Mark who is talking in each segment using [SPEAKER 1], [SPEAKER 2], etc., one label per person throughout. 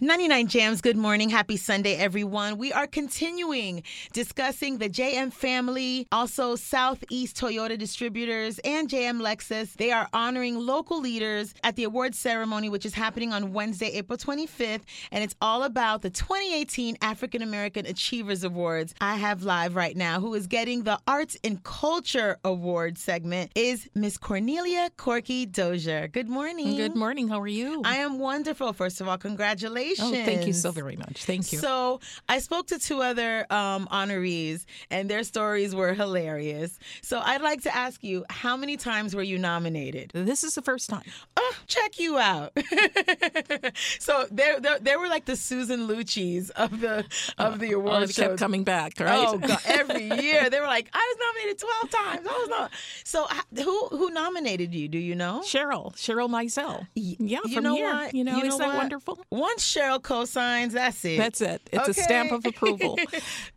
[SPEAKER 1] 99 Jams, good morning. Happy Sunday, everyone. We are continuing discussing the JM family, also Southeast Toyota distributors, and JM Lexus. They are honoring local leaders at the awards ceremony, which is happening on Wednesday, April 25th. And it's all about the 2018 African American Achievers Awards. I have live right now who is getting the Arts and Culture Award segment is Miss Cornelia Corky Dozier. Good morning.
[SPEAKER 2] Good morning. How are you?
[SPEAKER 1] I am wonderful. First of all, congratulations.
[SPEAKER 2] Oh, thank you so very much. Thank you.
[SPEAKER 1] So I spoke to two other um, honorees, and their stories were hilarious. So I'd like to ask you, how many times were you nominated?
[SPEAKER 2] This is the first time.
[SPEAKER 1] Oh, check you out. so they they were like the Susan Lucci's of the of the award
[SPEAKER 2] oh,
[SPEAKER 1] show.
[SPEAKER 2] kept coming back, right?
[SPEAKER 1] Oh God, every year they were like, I was nominated twelve times. I was not. So who who nominated you? Do you know?
[SPEAKER 2] Cheryl, Cheryl Mizell. Yeah,
[SPEAKER 1] you
[SPEAKER 2] from
[SPEAKER 1] know
[SPEAKER 2] here.
[SPEAKER 1] what?
[SPEAKER 2] You know,
[SPEAKER 1] You
[SPEAKER 2] is
[SPEAKER 1] know
[SPEAKER 2] that
[SPEAKER 1] what?
[SPEAKER 2] wonderful?
[SPEAKER 1] Once Cheryl cosigns, that's it.
[SPEAKER 2] That's it. It's a stamp of
[SPEAKER 1] Okay.
[SPEAKER 2] approval.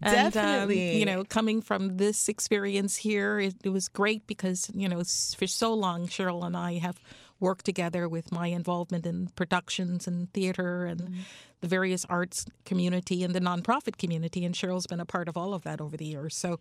[SPEAKER 2] And, um,
[SPEAKER 1] Definitely.
[SPEAKER 2] you know, coming from this experience here, it, it was great because, you know, for so long, Cheryl and I have worked together with my involvement in productions and theater and
[SPEAKER 1] Mm-hmm.
[SPEAKER 2] the various arts community and the nonprofit community. And Cheryl's been a part of all of that over the years. So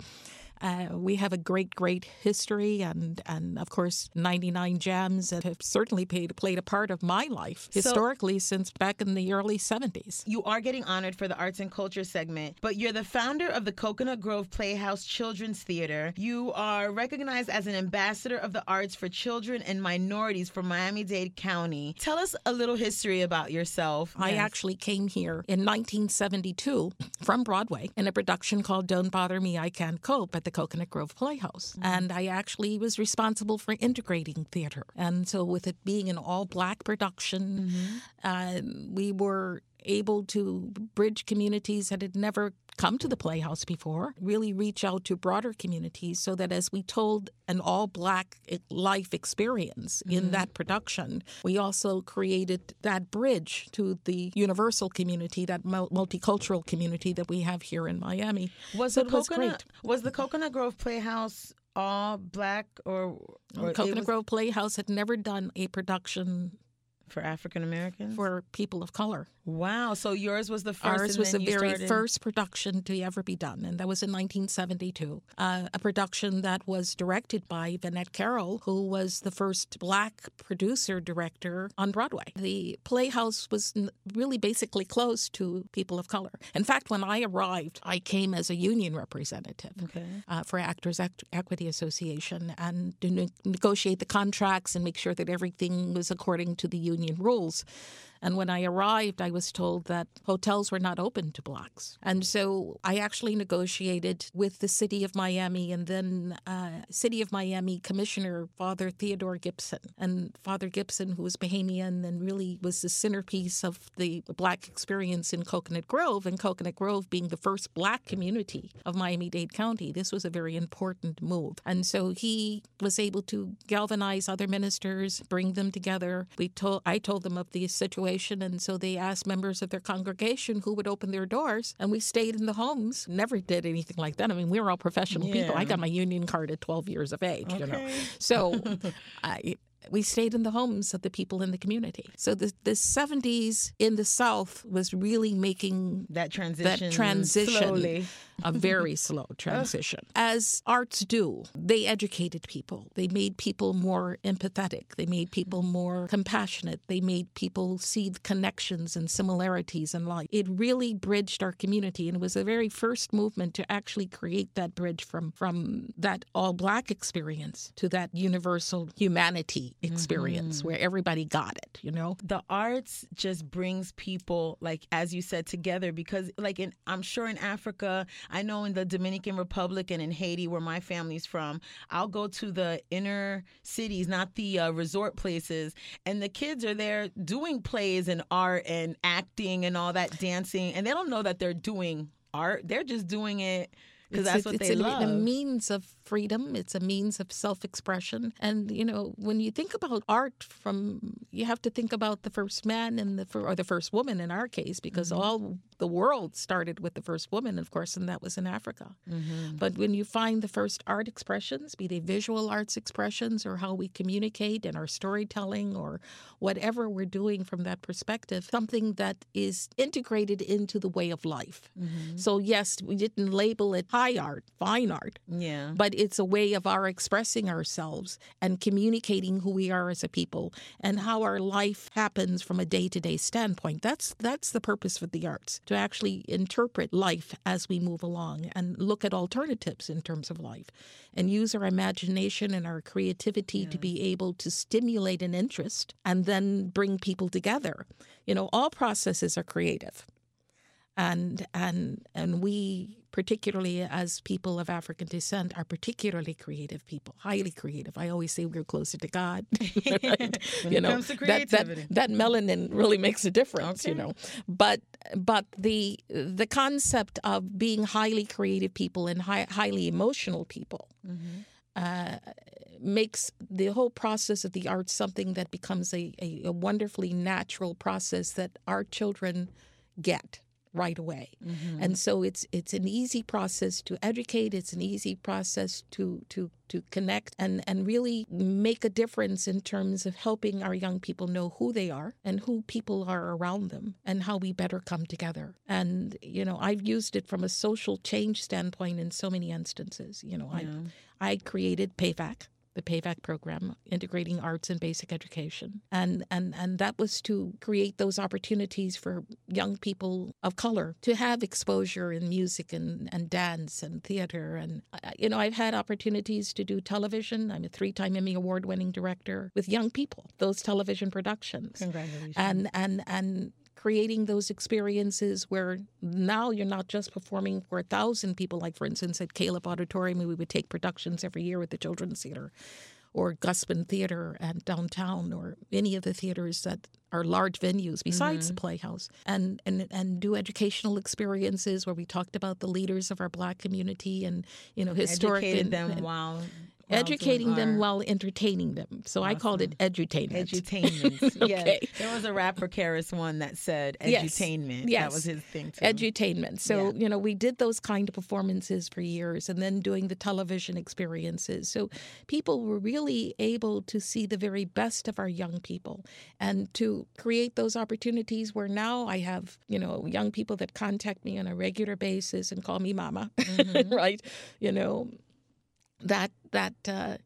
[SPEAKER 2] uh, we have a great, great history. And, and of course, 99 Jams that have certainly played, played a part of my life historically since back in the early 70s.
[SPEAKER 1] You are getting honored for the arts and culture segment, but you're the founder of the Coconut Grove Playhouse Children's Theater. You are recognized as an ambassador of the arts for children and minorities from Miami Dade County. Tell us a little history about yourself.
[SPEAKER 2] I
[SPEAKER 1] Yes.
[SPEAKER 2] actually came here in 1972 from Broadway in a production called Don't Bother Me, I Can't Cope at the Coconut Grove Playhouse.
[SPEAKER 1] Mm-hmm.
[SPEAKER 2] And I actually was responsible for integrating theater. And so, with it being an all black production,
[SPEAKER 1] Mm-hmm.
[SPEAKER 2] uh, we were able to bridge communities that had never come to the Playhouse before, really reach out to broader communities so that as we told an all black life experience in mm-hmm. that production, we also created that bridge to the universal community, that multicultural community that we have here in Miami.
[SPEAKER 1] was
[SPEAKER 2] So
[SPEAKER 1] the
[SPEAKER 2] it was
[SPEAKER 1] Coconut was the Coconut Grove Playhouse all black or, or
[SPEAKER 2] Coconut
[SPEAKER 1] was
[SPEAKER 2] Grove Playhouse had never done a production
[SPEAKER 1] for African Americans?
[SPEAKER 2] for people of color.
[SPEAKER 1] Wow, so yours was the first.
[SPEAKER 2] Ours was the very
[SPEAKER 1] started-
[SPEAKER 2] first production to ever be done, and that was in 1972. Uh, a production that was directed by Vinnette Carroll, who was the first black producer director on Broadway. The Playhouse was really basically closed to people of color. In fact, when I arrived, I came as a union representative
[SPEAKER 1] Okay.
[SPEAKER 2] uh, for Actors Equ- Equity Association and to ne- negotiate the contracts and make sure that everything was according to the union rules. And when I arrived, I was told that hotels were not open to blacks. And so I actually negotiated with the city of Miami and then uh, City of Miami Commissioner Father Theodore Gibson. And Father Gibson, who was Bahamian and really was the centerpiece of the black experience in Coconut Grove, and Coconut Grove being the first black community of Miami Dade County, this was a very important move. And so he was able to galvanize other ministers, bring them together. We told I told them of the situation, and so they asked members of their congregation who would open their doors, and we stayed in the homes. Never did anything like that. I mean, we were all professional people. I got my union card at 12 years of age, you know.
[SPEAKER 1] Okay.
[SPEAKER 2] So I we stayed in the homes of the people in the community. So the the 70s in the South was really making
[SPEAKER 1] That transition.
[SPEAKER 2] that transition
[SPEAKER 1] slowly.
[SPEAKER 2] A very slow transition. As arts do they educated people. They made people more empathetic. They made people more compassionate. They made people see the connections and similarities in life. It really bridged our community and it was the very first movement to actually create that bridge from from that all black experience to that universal humanity mm-hmm. experience where everybody got it you know?
[SPEAKER 1] The arts just brings people like as you said together because like in i'm sure in africa i know in the dominican republic and in haiti where my family's from i'll go to the inner cities not the uh, resort places and the kids are there doing plays and art and acting and all that dancing and they don't know that they're doing art they're just doing it because that's
[SPEAKER 2] it's,
[SPEAKER 1] what
[SPEAKER 2] it's
[SPEAKER 1] they
[SPEAKER 2] a,
[SPEAKER 1] love.
[SPEAKER 2] a means of freedom. It's a means of self-expression. And you know, when you think about art, from you have to think about the first man and the or the first woman in our case, because
[SPEAKER 1] Mm-hmm.
[SPEAKER 2] all the world started with the first woman, of course, and that was in Africa.
[SPEAKER 1] Mm-hmm.
[SPEAKER 2] But when you find the first art expressions, be they visual arts expressions or how we communicate and our storytelling or whatever we're doing from that perspective, something that is integrated into the way of life.
[SPEAKER 1] Mm-hmm.
[SPEAKER 2] So, yes, we didn't label it high art, fine art,
[SPEAKER 1] yeah.
[SPEAKER 2] but it's a way of our expressing ourselves and communicating who we are as a people and how our life happens from a day-to-day standpoint. That's that's the purpose of the arts, to actually interpret life as we move along and look at alternatives in terms of life and use our imagination and our creativity to be able to stimulate an interest and then bring people together. You know, all processes are creative and and and we particularly as people of african descent are particularly creative people highly creative. I always say we're closer to god right? You know that, that that melanin really makes a difference you know? But but the the concept of being highly creative people and high, highly emotional people
[SPEAKER 1] Mm-hmm.
[SPEAKER 2] uh, makes the whole process of the arts something that becomes a, a, a wonderfully natural process that our children get right away.
[SPEAKER 1] Mm-hmm.
[SPEAKER 2] And so it's it's an easy process to educate, it's an easy process to to to connect and and really make a difference in terms of helping our young people know who they are and who people are around them and how we better come together. And you know, I've used it from a social change standpoint in so many instances. You know, I I created PAVAC the payback program, integrating arts and basic education. And, and, and that was to create those opportunities for young people of color to have exposure in music and, and dance and theater. And, uh, you know, I've had opportunities to do television. I'm a three time Emmy Award winning director with young people, those television productions.
[SPEAKER 1] Congratulations.
[SPEAKER 2] And, and, and, creating those experiences where now you're not just performing for a thousand people, like for instance at Caleb Auditorium, we would take productions every year with the Children's Theater or Gusman Theater and downtown or any of the theaters that are large venues besides the Playhouse and, and and do educational experiences where we talked about the leaders of our black community and you know historic
[SPEAKER 1] Educated
[SPEAKER 2] and-
[SPEAKER 1] them
[SPEAKER 2] and
[SPEAKER 1] while, while
[SPEAKER 2] educating them while entertaining them. So I called it edutainment.
[SPEAKER 1] Edutainment.
[SPEAKER 2] Okay.
[SPEAKER 1] Yeah. There was a rapper KRS-One that said edutainment.
[SPEAKER 2] Yes.
[SPEAKER 1] edutainment. That was his thing too.
[SPEAKER 2] edutainment. So,
[SPEAKER 1] Yeah.
[SPEAKER 2] you know, we did those kind of performances for years and then doing the television experiences. So people were really able to see the very best of our young people and to create those opportunities where now I have, you know, young people that contact me on a regular basis and call me mama, mm-hmm. right? You know, that that uh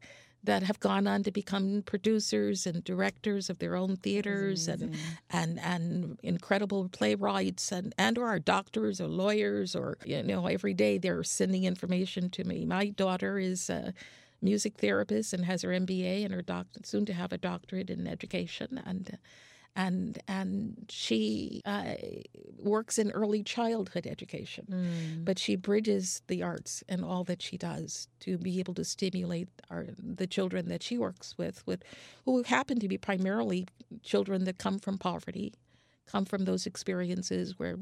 [SPEAKER 2] that have gone on to become producers and directors of their own theaters and and and incredible playwrights and and or are doctors or lawyers or you know every day they're sending information to me. My daughter is a music therapist and has her MBA and her doc soon to have a doctorate in education and and and she uh, works in early childhood education
[SPEAKER 1] Mm.
[SPEAKER 2] but she bridges the arts and all that she does to be able to stimulate our, the children that she works with, with who happen to be primarily children that come from poverty, come from those experiences where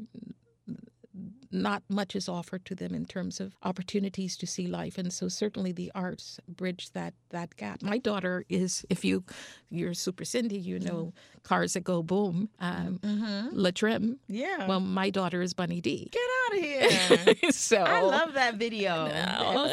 [SPEAKER 2] not much is offered to them in terms of opportunities to see life and so certainly the arts bridge that that gap my daughter is if you you're super cindy you know cars that go boom um, L'Trimm
[SPEAKER 1] Yeah.
[SPEAKER 2] well my daughter is bunny d
[SPEAKER 1] Get out of here.
[SPEAKER 2] so
[SPEAKER 1] I love that video.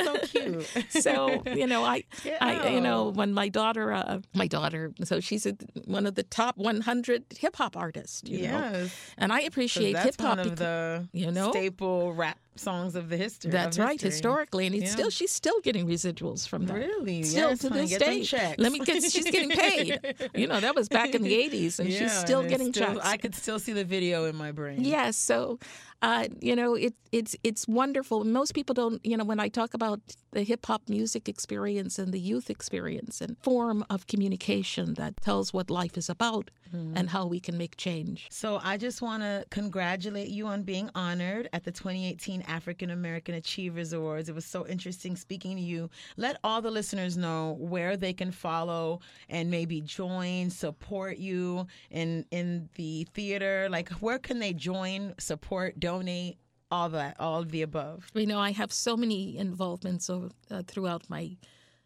[SPEAKER 1] So cute.
[SPEAKER 2] so you know i
[SPEAKER 1] Get
[SPEAKER 2] i you know when my daughter uh, my daughter so she's a, one of the top 100 hip-hop artists you know
[SPEAKER 1] Yes.
[SPEAKER 2] and I appreciate
[SPEAKER 1] that's
[SPEAKER 2] hip-hop
[SPEAKER 1] one of the
[SPEAKER 2] you know?
[SPEAKER 1] Staple rap songs of the history.
[SPEAKER 2] that's right
[SPEAKER 1] history.
[SPEAKER 2] historically and it's
[SPEAKER 1] Yeah.
[SPEAKER 2] still she's still getting residuals from that
[SPEAKER 1] Really?
[SPEAKER 2] still
[SPEAKER 1] Yes,
[SPEAKER 2] to
[SPEAKER 1] honey,
[SPEAKER 2] this day
[SPEAKER 1] checks.
[SPEAKER 2] let me get she's getting paid you know that was back in the 80s and she's still
[SPEAKER 1] and
[SPEAKER 2] getting
[SPEAKER 1] still-
[SPEAKER 2] checks
[SPEAKER 1] I could still see the video in my brain.
[SPEAKER 2] Yes, so uh, you know it, it's it's wonderful. Most people don't, you know, when I talk about the hip hop music experience and the youth experience and form of communication that tells what life is about
[SPEAKER 1] Mm-hmm.
[SPEAKER 2] and how we can make change.
[SPEAKER 1] So I just want to congratulate you on being honored at the 2018 African American Achievers Awards. It was so interesting speaking to you. Let all the listeners know where they can follow and maybe join, support you in in the theater. Like where can they join, support, donate? all that, all of the above?
[SPEAKER 2] You know, I have so many involvements uh, throughout my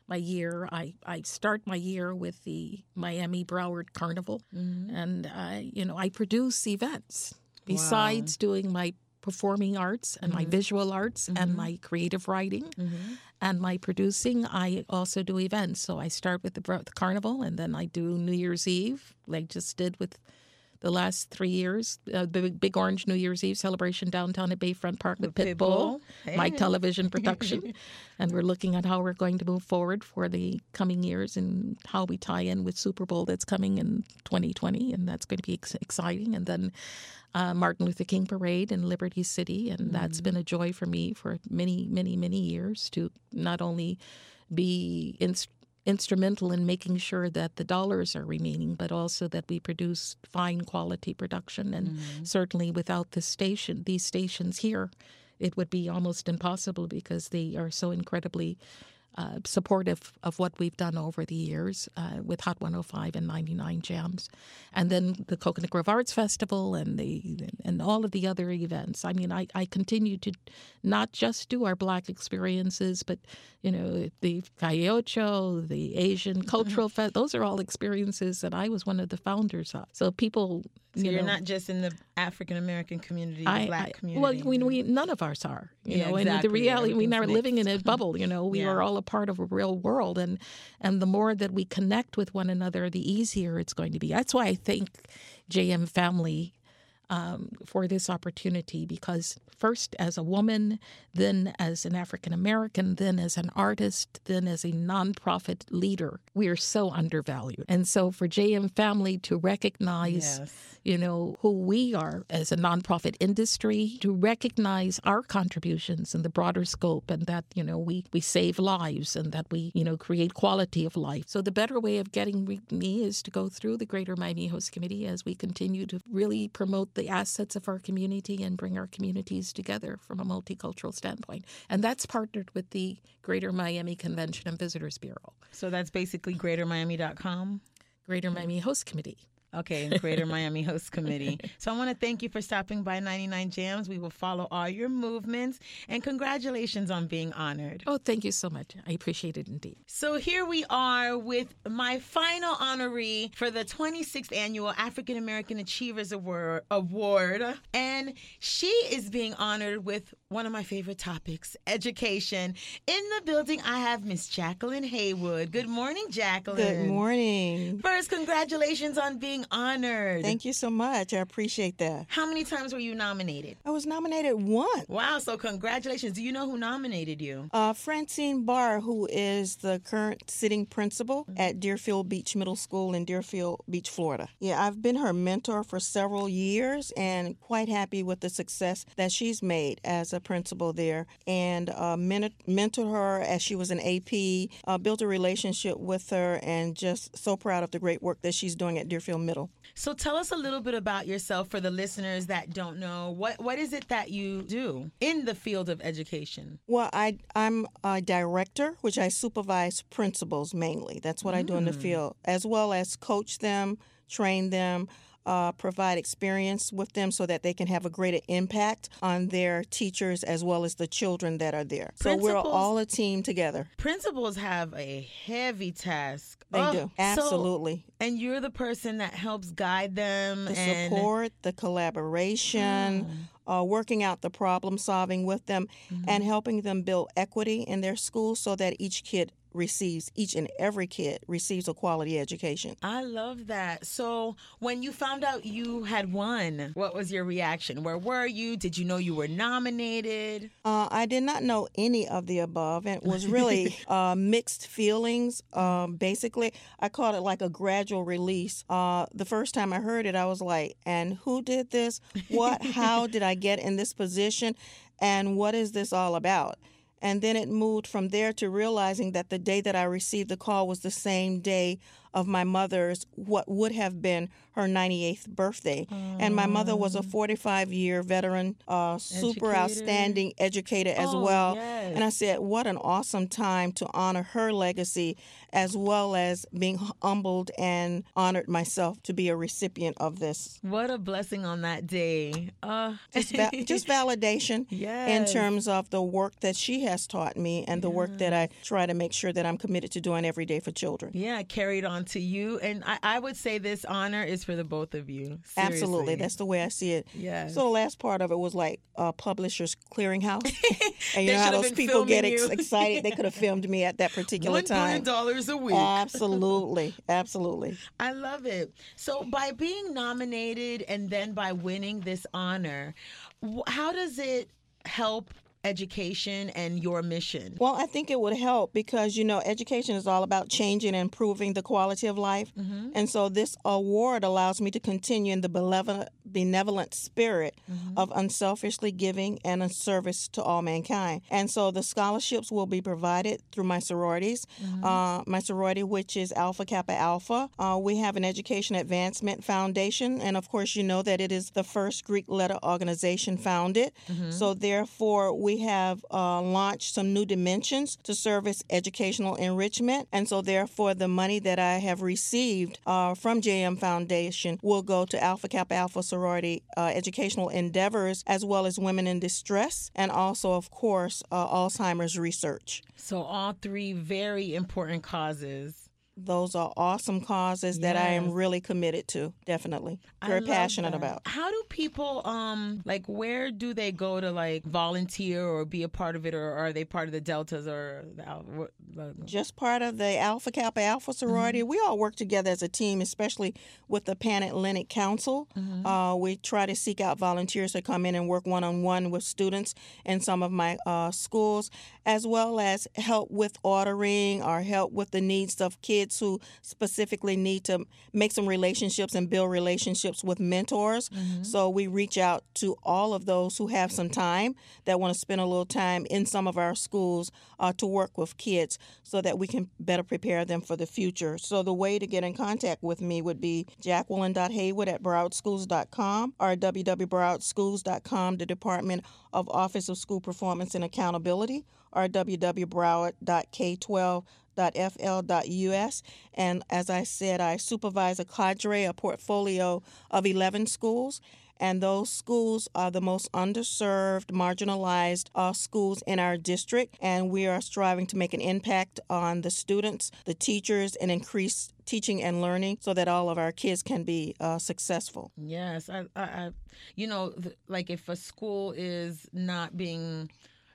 [SPEAKER 2] my year. I, I start my year with the Miami Broward Carnival, mm-hmm. and I you know I produce events besides wow. doing my performing arts and mm-hmm. my visual arts mm-hmm. and my creative writing mm-hmm. and my producing. I also do events. So I start with the, the carnival, and then I do New Year's Eve, like just did with the last three years. Uh, the Big Orange New Year's Eve celebration downtown at Bayfront Park with, with Pitbull, hey. my television production. and we're looking at how we're going to move forward for the coming years and how we tie in with Super Bowl that's coming in 2020. And that's going to be ex- exciting. And then uh, Martin Luther King Parade in Liberty City. And mm-hmm. that's been a joy for me for many, many, many years to not only be in, instrumental in making sure that the dollars are remaining, but also that we produce fine quality production. And mm-hmm. certainly without the station, these stations here, it would be almost impossible because they are so incredibly uh, supportive of what we've done over the years uh, with Hot 105 and 99 Jams, and then the Coconut Grove Arts Festival and the and all of the other events. I mean, I, I continue to not just do our Black experiences, but you know the Calle the Asian mm-hmm. Cultural mm-hmm. Fest. Those are all experiences that I was one of the founders of. So people,
[SPEAKER 1] so
[SPEAKER 2] you
[SPEAKER 1] are not just in the African American community, the I, Black
[SPEAKER 2] I,
[SPEAKER 1] community.
[SPEAKER 2] Well, we, we none of us are. You
[SPEAKER 1] yeah,
[SPEAKER 2] know,
[SPEAKER 1] exactly.
[SPEAKER 2] and the reality we are not living in a mm-hmm. bubble. You know, we
[SPEAKER 1] yeah.
[SPEAKER 2] are all a part of a real world, and and the more that we connect with one another, the easier it's going to be. That's why I think JM Family um, for this opportunity because first as a woman, then as an African American, then as an artist, then as a nonprofit leader, we are so undervalued. And so for JM Family to recognize, yes. you know, who we are as a nonprofit industry, to recognize our contributions in the broader scope and that, you know, we, we save lives and that we, you know, create quality of life. So the better way of getting me is to go through the Greater Miami Host Committee as we continue to really promote the assets of our community and bring our communities together from a multicultural standpoint. And that's partnered with the Greater Miami Convention and Visitors Bureau.
[SPEAKER 1] So that's basically greatermiami.com?
[SPEAKER 2] Greater Miami Host Committee.
[SPEAKER 1] Okay, Greater Miami Host Committee. So I want to thank you for stopping by 99 Jams. We will follow all your movements and congratulations on being honored.
[SPEAKER 2] Oh, thank you so much. I appreciate it indeed.
[SPEAKER 1] So here we are with my final honoree for the 26th annual African American Achievers Award, Award. And she is being honored with one of my favorite topics, education. In the building, I have Miss Jacqueline Haywood. Good morning, Jacqueline.
[SPEAKER 3] Good morning.
[SPEAKER 1] First, congratulations on being honored.
[SPEAKER 3] Thank you so much. I appreciate that.
[SPEAKER 1] How many times were you nominated?
[SPEAKER 3] I was nominated once.
[SPEAKER 1] Wow, so congratulations. Do you know who nominated you?
[SPEAKER 3] Uh, Francine Barr, who is the current sitting principal mm-hmm. at Deerfield Beach Middle School in Deerfield Beach, Florida. Yeah, I've been her mentor for several years and quite happy with the success that she's made as a principal there and uh, mentored her as she was an AP, uh, built a relationship with her, and just so proud of the great work that she's doing at Deerfield Middle.
[SPEAKER 1] So tell us a little bit about yourself for the listeners that don't know. What what is it that you do in the field of education?
[SPEAKER 3] Well, I I'm a director, which I supervise principals mainly. That's what mm. I do in the mm. field, as well as coach them, train them uh, provide experience with them so that they can have a greater impact on their teachers as well as the children that are there. So we're all a team together.
[SPEAKER 1] Principals have a heavy task.
[SPEAKER 3] They oh, do. Absolutely.
[SPEAKER 1] So, and you're the person that helps guide them.
[SPEAKER 3] The
[SPEAKER 1] and...
[SPEAKER 3] support, the collaboration. Oh. Uh, working out the problem solving with them mm-hmm. and helping them build equity in their school so that each kid receives each and every kid receives a quality education.
[SPEAKER 1] I love that. So, when you found out you had won, what was your reaction? Where were you? Did you know you were nominated?
[SPEAKER 3] Uh, I did not know any of the above, and it was really uh, mixed feelings. Um, basically, I called it like a gradual release. Uh, the first time I heard it, I was like, "And who did this? What? How did I get in this position? And what is this all about?" And then it moved from there to realizing that the day that I received the call was the same day of my mother's what would have been her 98th birthday. And my mother was a 45 year veteran, uh, super outstanding educator as
[SPEAKER 1] Oh,
[SPEAKER 3] well.
[SPEAKER 1] yes.
[SPEAKER 3] And I said, what an awesome time to honor her legacy as well as being humbled and honored myself to be a recipient of this.
[SPEAKER 1] What a blessing on that day. Uh,
[SPEAKER 3] Just, va- just validation in terms of the work that she has taught me and the work that I try to make sure that I'm committed to doing every day for children.
[SPEAKER 1] yeah, carried on to you. And I, I would say this honor is for the both of you.
[SPEAKER 3] Absolutely. That's the way I see it.
[SPEAKER 1] Yes.
[SPEAKER 3] So the last part of it was like uh, Publishers Clearinghouse. and you know how those people get ex- excited? They could have filmed me at that particular
[SPEAKER 1] One
[SPEAKER 3] time.
[SPEAKER 1] dollars a week.
[SPEAKER 3] Absolutely. Absolutely.
[SPEAKER 1] I love it. So, by being nominated and then by winning this honor, how does it help education and your mission?
[SPEAKER 3] Well, I think it would help because, you know, education is all about changing and improving the quality of life.
[SPEAKER 1] Mm-hmm.
[SPEAKER 3] And so this award allows me to continue in the benevolent, benevolent spirit
[SPEAKER 1] Mm-hmm.
[SPEAKER 3] of unselfishly giving and a service to all mankind. And so the scholarships will be provided through my sororities.
[SPEAKER 1] Mm-hmm.
[SPEAKER 3] Uh, my sorority, which is Alpha Kappa Alpha. Uh, we have an Education Advancement Foundation. And of course, you know that it is the first Greek letter organization founded.
[SPEAKER 1] Mm-hmm.
[SPEAKER 3] So therefore, we have uh, launched some new dimensions to service educational enrichment. And so therefore, the money that I have received uh, from JM Foundation will go to Alpha Kappa Alpha sorority uh, educational endeavors, as well as women in distress, and also, of course, uh, Alzheimer's research.
[SPEAKER 1] So, all three very important causes.
[SPEAKER 3] Those are awesome causes that I am really committed to, definitely. Very passionate
[SPEAKER 1] that.
[SPEAKER 3] about.
[SPEAKER 1] How do people um like where do they go to like volunteer or be a part of it or are they part of the deltas or the,
[SPEAKER 3] just part of the Alpha Kappa Alpha sorority. We all work together as a team, especially with the Pan Hellenic Council. Uh, we try to seek out volunteers to come in and work one on one with students in some of my uh, schools, as well as help with ordering or help with the needs of kids who specifically need to make some relationships and build relationships with mentors. So we reach out to all of those who have some time that want to spend a little time in some of our schools uh, to work with kids so that we can better prepare them for the future. So the way to get in contact with me would be jacqueline.haywood at browardschools.com or www.browardschools.com, the Department of Office of School Performance and Accountability, or www.broward.k12.fl.us. And as I said, I supervise a cadre, a portfolio of 11 schools. And those schools are the most underserved, marginalized uh, schools in our district. And we are striving to make an impact on the students, the teachers, and increase teaching and learning so that all of our kids can be uh, successful.
[SPEAKER 1] Yes, I, I, I you know, th- like if a school is not being,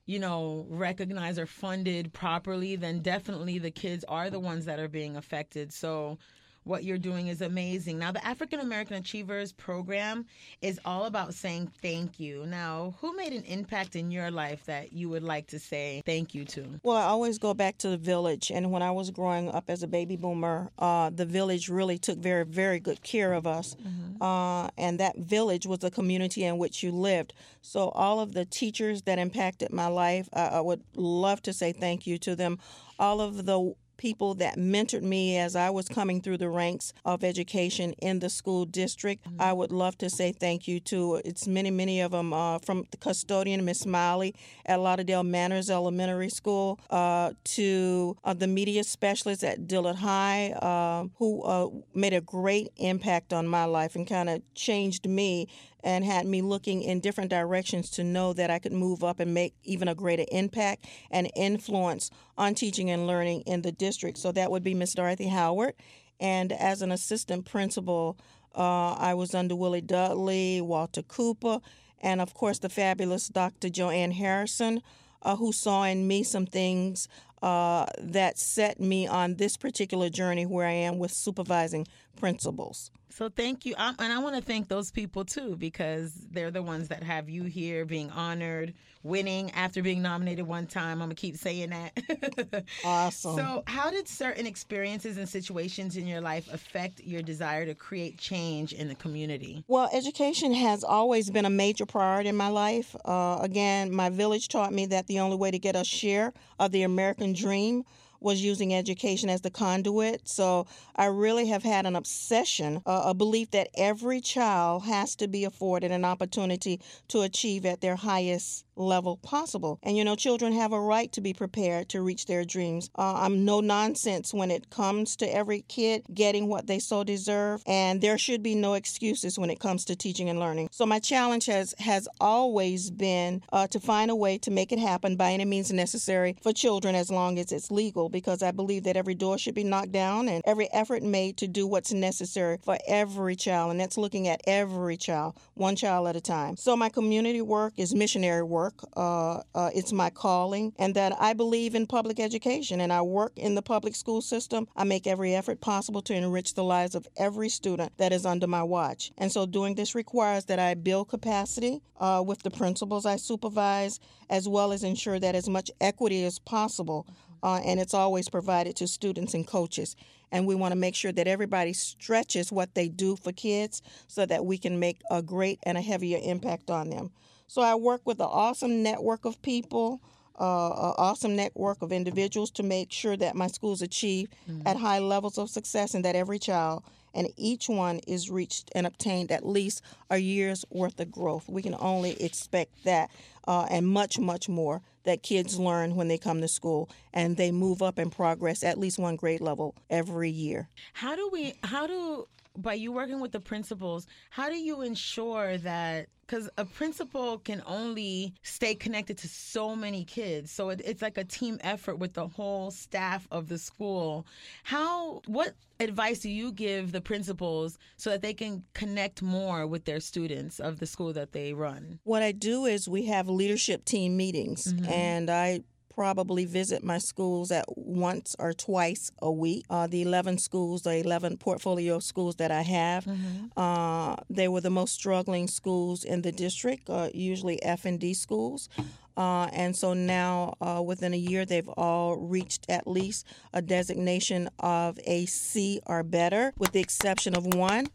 [SPEAKER 1] you know, recognized or funded properly, then definitely the kids are the ones that are being affected. So, what you're doing is amazing. Now, the African American Achievers program is all about saying thank you. Now, who made an impact in your life that you would like to say thank you to?
[SPEAKER 3] Well, I always go back to the village. And when I was growing up as a baby boomer, uh, the village really took very, very good care of us. Uh, and that village was the community in which you lived. So, all of the teachers that impacted my life, I, I would love to say thank you to them. All of the people that mentored me as I was coming through the ranks of education in the school district. I would love to say thank you to. It's many, many of them uh, from the custodian, Miss Smiley at Lauderdale Manors Elementary School, uh, to uh, the media specialist at Dillard High, uh, who uh, made a great impact on my life and kind of changed me and had me looking in different directions to know that I could move up and make even a greater impact and influence on teaching and learning in the district. So that would be Miss Dorothy Howard. And as an assistant principal, uh, I was under Willie Dudley, Walter Cooper, and of course the fabulous Dr. Joanne Harrison, uh, who saw in me some things uh, that set me on this particular journey where I am with supervising principals.
[SPEAKER 1] So thank you, um, and I want to thank those people too because they're the ones that have you here, being honored, winning after being nominated one time. I'm gonna keep saying that.
[SPEAKER 3] Awesome.
[SPEAKER 1] So, how did certain experiences and situations in your life affect your desire to create change in the community?
[SPEAKER 3] Well, education has always been a major priority in my life. Uh, again, my village taught me that the only way to get a share of the American dream was using education as the conduit. So I really have had an obsession, uh, a belief that every child has to be afforded an opportunity to achieve at their highest level possible. And you know, children have a right to be prepared to reach their dreams. Uh, I'm no nonsense when it comes to every kid getting what they so deserve, and there should be no excuses when it comes to teaching and learning. So my challenge has has always been uh, to find a way to make it happen by any means necessary for children, as long as it's legal, because I believe that every door should be knocked down and every effort made to do what's necessary for every child, and that's looking at every child, one child at a time. So my community work is missionary work work. Uh, uh, it's my calling, and that I believe in public education and I work in the public school system. I make every effort possible to enrich the lives of every student that is under my watch. And so, doing this requires that I build capacity uh, with the principals I supervise, as well as ensure that as much equity as possible. Uh, and it's always provided to students and coaches. And we want to make sure that everybody stretches what they do for kids so that we can make a great and a heavier impact on them. So I work with an awesome network of people, uh, an awesome network of individuals to make sure that my schools achieve mm-hmm. at high levels of success and that every child and each one is reached and obtained at least a year's worth of growth. We can only expect that uh, and much, much more that kids learn when they come to school and they move up and progress at least one grade level every year.
[SPEAKER 1] How do we, how do, by you working with the principals, how do you ensure that because a principal can only stay connected to so many kids. So it, it's like a team effort with the whole staff of the school. How what advice do you give the principals so that they can connect more with their students of the school that they run?
[SPEAKER 3] What i do is we have leadership team meetings. Mm-hmm. and i probably visit my schools at once or twice a week. Uh, the 11 schools, the 11 portfolio schools that I have, mm-hmm. uh, they were the most struggling schools in the district, uh, usually F and D schools. Uh, and so now, uh, within a year, they've all reached at least a designation of a C or better, with the exception of one.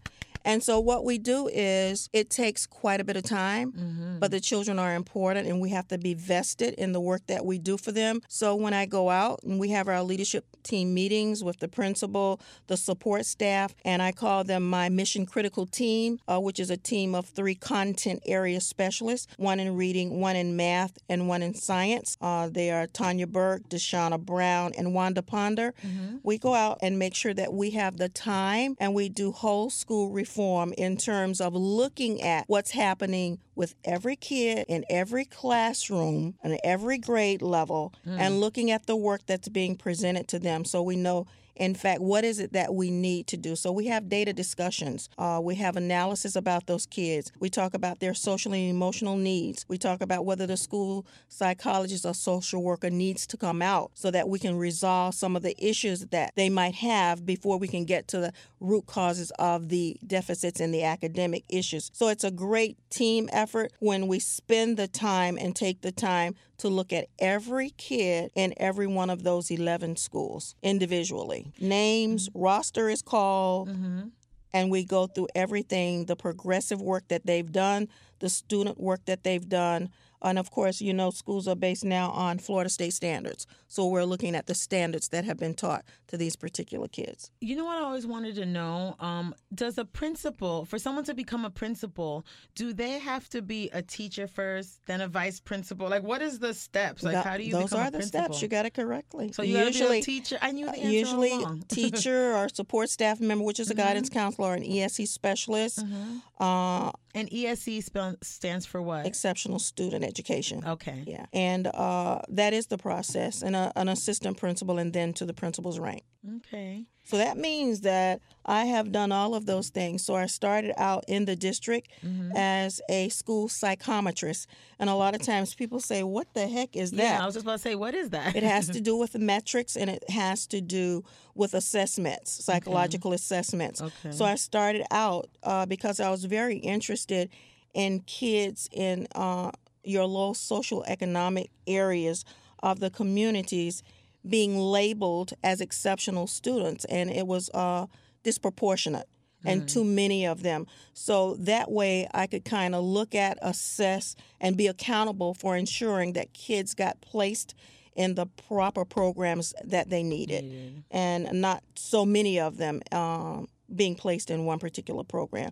[SPEAKER 3] And so what we do is it takes quite a bit of time, mm-hmm. but the children are important and we have to be vested in the work that we do for them. So when I go out and we have our leadership team meetings with the principal, the support staff, and I call them my mission critical team, uh, which is a team of three content area specialists, one in reading, one in math, and one in science. Uh, they are Tanya Burke, Deshauna Brown, and Wanda Ponder. Mm-hmm. We go out and make sure that we have the time and we do whole school reform in terms of looking at what's happening with every kid in every classroom and every grade level mm. and looking at the work that's being presented to them so we know in fact, what is it that we need to do? So we have data discussions. Uh, we have analysis about those kids. We talk about their social and emotional needs. We talk about whether the school psychologist or social worker needs to come out so that we can resolve some of the issues that they might have before we can get to the root causes of the deficits and the academic issues. So it's a great team effort when we spend the time and take the time to look at every kid in every one of those 11 schools individually. Names, mm-hmm. roster is called, mm-hmm. and we go through everything the progressive work that they've done, the student work that they've done, and of course, you know, schools are based now on Florida state standards. So we're looking at the standards that have been taught to these particular kids.
[SPEAKER 1] You know what I always wanted to know? Um, does a principal, for someone to become a principal, do they have to be a teacher first, then a vice principal? Like, what is the steps? Like, how do you
[SPEAKER 3] Those
[SPEAKER 1] are
[SPEAKER 3] the steps. You got it correctly.
[SPEAKER 1] So you usually a teacher. I knew the answer
[SPEAKER 3] Usually, teacher or support staff member, which is a mm-hmm. guidance counselor or an ESE specialist. Mm-hmm.
[SPEAKER 1] Uh, and ESE stands for what?
[SPEAKER 3] Exceptional Student Education.
[SPEAKER 1] Okay.
[SPEAKER 3] Yeah. And uh, that is the process, and a, an assistant principal, and then to the principal's rank.
[SPEAKER 1] Okay.
[SPEAKER 3] So that means that I have done all of those things. So I started out in the district mm-hmm. as a school psychometrist. And a lot of times people say, What the heck is that?
[SPEAKER 1] Yeah, I was just about to say, What is that?
[SPEAKER 3] it has to do with metrics and it has to do with assessments, psychological okay. assessments. Okay. So I started out uh, because I was very interested in kids in uh, your low social economic areas of the communities being labeled as exceptional students, and it was uh, disproportionate and mm. too many of them. So that way I could kind of look at, assess, and be accountable for ensuring that kids got placed in the proper programs that they needed, and not so many of them um, being placed in one particular program.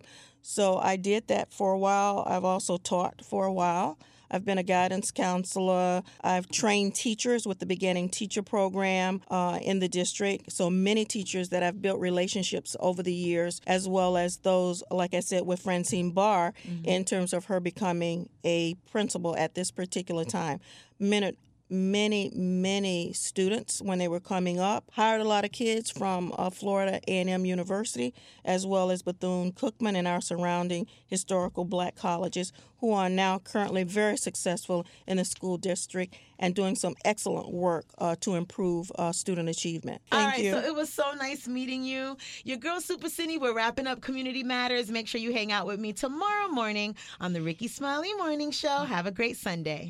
[SPEAKER 3] So I did that for a while. I've also taught for a while. I've been a guidance counselor. I've trained teachers with the beginning teacher program uh, in the district. So many teachers that I've built relationships over the years, as well as those, like I said, with Francine Barr, mm-hmm. in terms of her becoming a principal at this particular time. Minute many many students when they were coming up hired a lot of kids from uh, florida a&m university as well as bethune-cookman and our surrounding historical black colleges who are now currently very successful in the school district and doing some excellent work uh, to improve uh, student achievement. Thank
[SPEAKER 1] All right,
[SPEAKER 3] you.
[SPEAKER 1] so it was so nice meeting you. Your girl Super Cindy, we're wrapping up Community Matters. Make sure you hang out with me tomorrow morning on the Rickey Smiley Morning Show. Have a great Sunday.